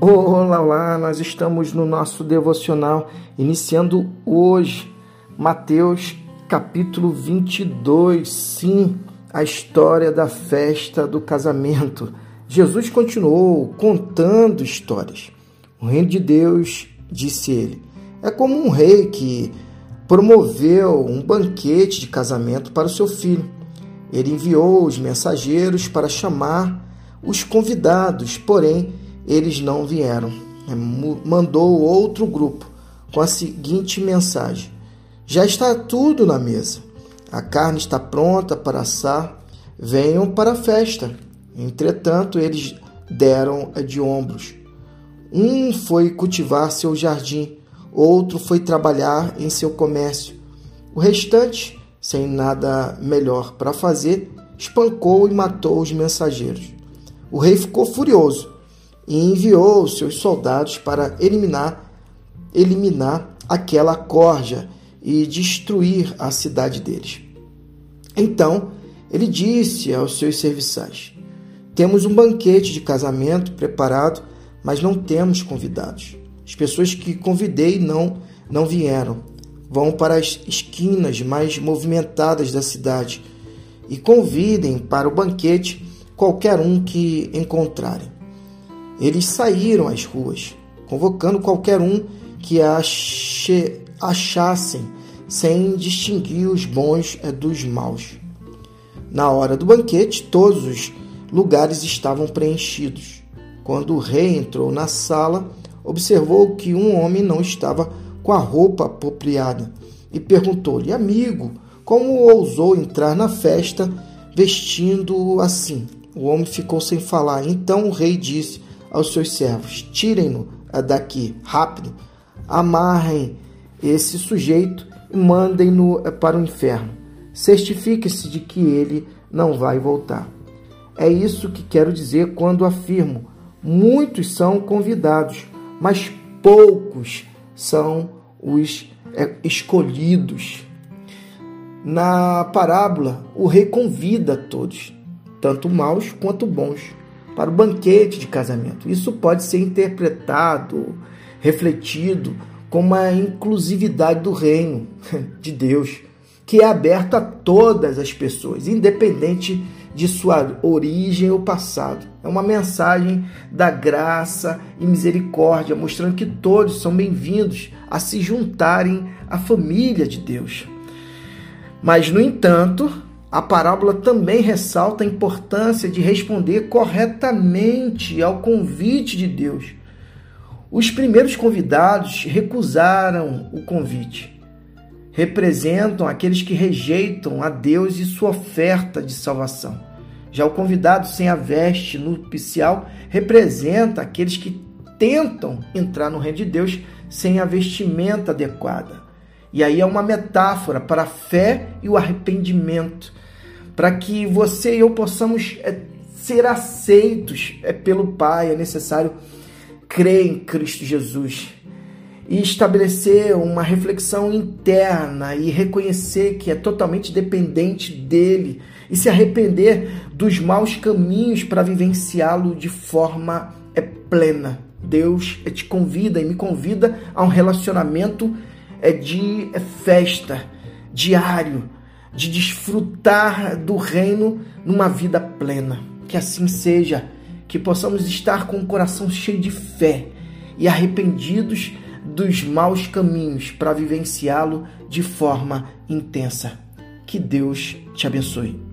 Olá, olá, nós estamos no nosso devocional, iniciando hoje Mateus capítulo 22, sim, a história da festa do casamento. Jesus continuou contando histórias. O reino de Deus, disse ele, é como um rei que promoveu um banquete de casamento para o seu filho. Ele enviou os mensageiros para chamar os convidados, porém eles não vieram. É, mandou outro grupo com a seguinte mensagem: Já está tudo na mesa. A carne está pronta para assar. Venham para a festa. Entretanto, eles deram de ombros. Um foi cultivar seu jardim, outro foi trabalhar em seu comércio. O restante, sem nada melhor para fazer, espancou e matou os mensageiros. O rei ficou furioso e enviou seus soldados para eliminar eliminar aquela corja e destruir a cidade deles. Então ele disse aos seus serviçais: Temos um banquete de casamento preparado, mas não temos convidados. As pessoas que convidei não não vieram. Vão para as esquinas mais movimentadas da cidade e convidem para o banquete qualquer um que encontrarem. Eles saíram às ruas, convocando qualquer um que achassem, sem distinguir os bons eh, dos maus. Na hora do banquete, todos os lugares estavam preenchidos. Quando o rei entrou na sala, observou que um homem não estava com a roupa apropriada e perguntou-lhe: Amigo, como ousou entrar na festa vestindo assim? O homem ficou sem falar. Então o rei disse: aos seus servos: tirem-no daqui, rápido, amarrem esse sujeito e mandem-no eh, para o inferno. Certifique-se de que ele não vai voltar. É isso que quero dizer quando afirmo: muitos são convidados, mas poucos são os eh, escolhidos. Na parábola, o rei convida todos, tanto maus quanto bons para o banquete de casamento. Isso pode ser interpretado, refletido como a inclusividade do reino de Deus, que é aberto a todas as pessoas, independente de sua origem ou passado. É uma mensagem da graça e misericórdia, mostrando que todos são bem-vindos a se juntarem à família de Deus. Mas, no entanto, a parábola também ressalta a importância de responder corretamente ao convite de Deus. Os primeiros convidados recusaram o convite. Representam aqueles que rejeitam a Deus e sua oferta de salvação. Já o convidado sem a veste nupcial representa aqueles que tentam entrar no reino de Deus sem a vestimenta adequada. E aí é uma metáfora para a fé e o arrependimento, para que você e eu possamos é, ser aceitos é, pelo Pai. É necessário crer em Cristo Jesus e estabelecer uma reflexão interna e reconhecer que é totalmente dependente dele e se arrepender dos maus caminhos para vivenciá-lo de forma é, plena. Deus é, te convida e me convida a um relacionamento é de festa diário, de desfrutar do reino numa vida plena. Que assim seja, que possamos estar com o coração cheio de fé e arrependidos dos maus caminhos para vivenciá-lo de forma intensa. Que Deus te abençoe.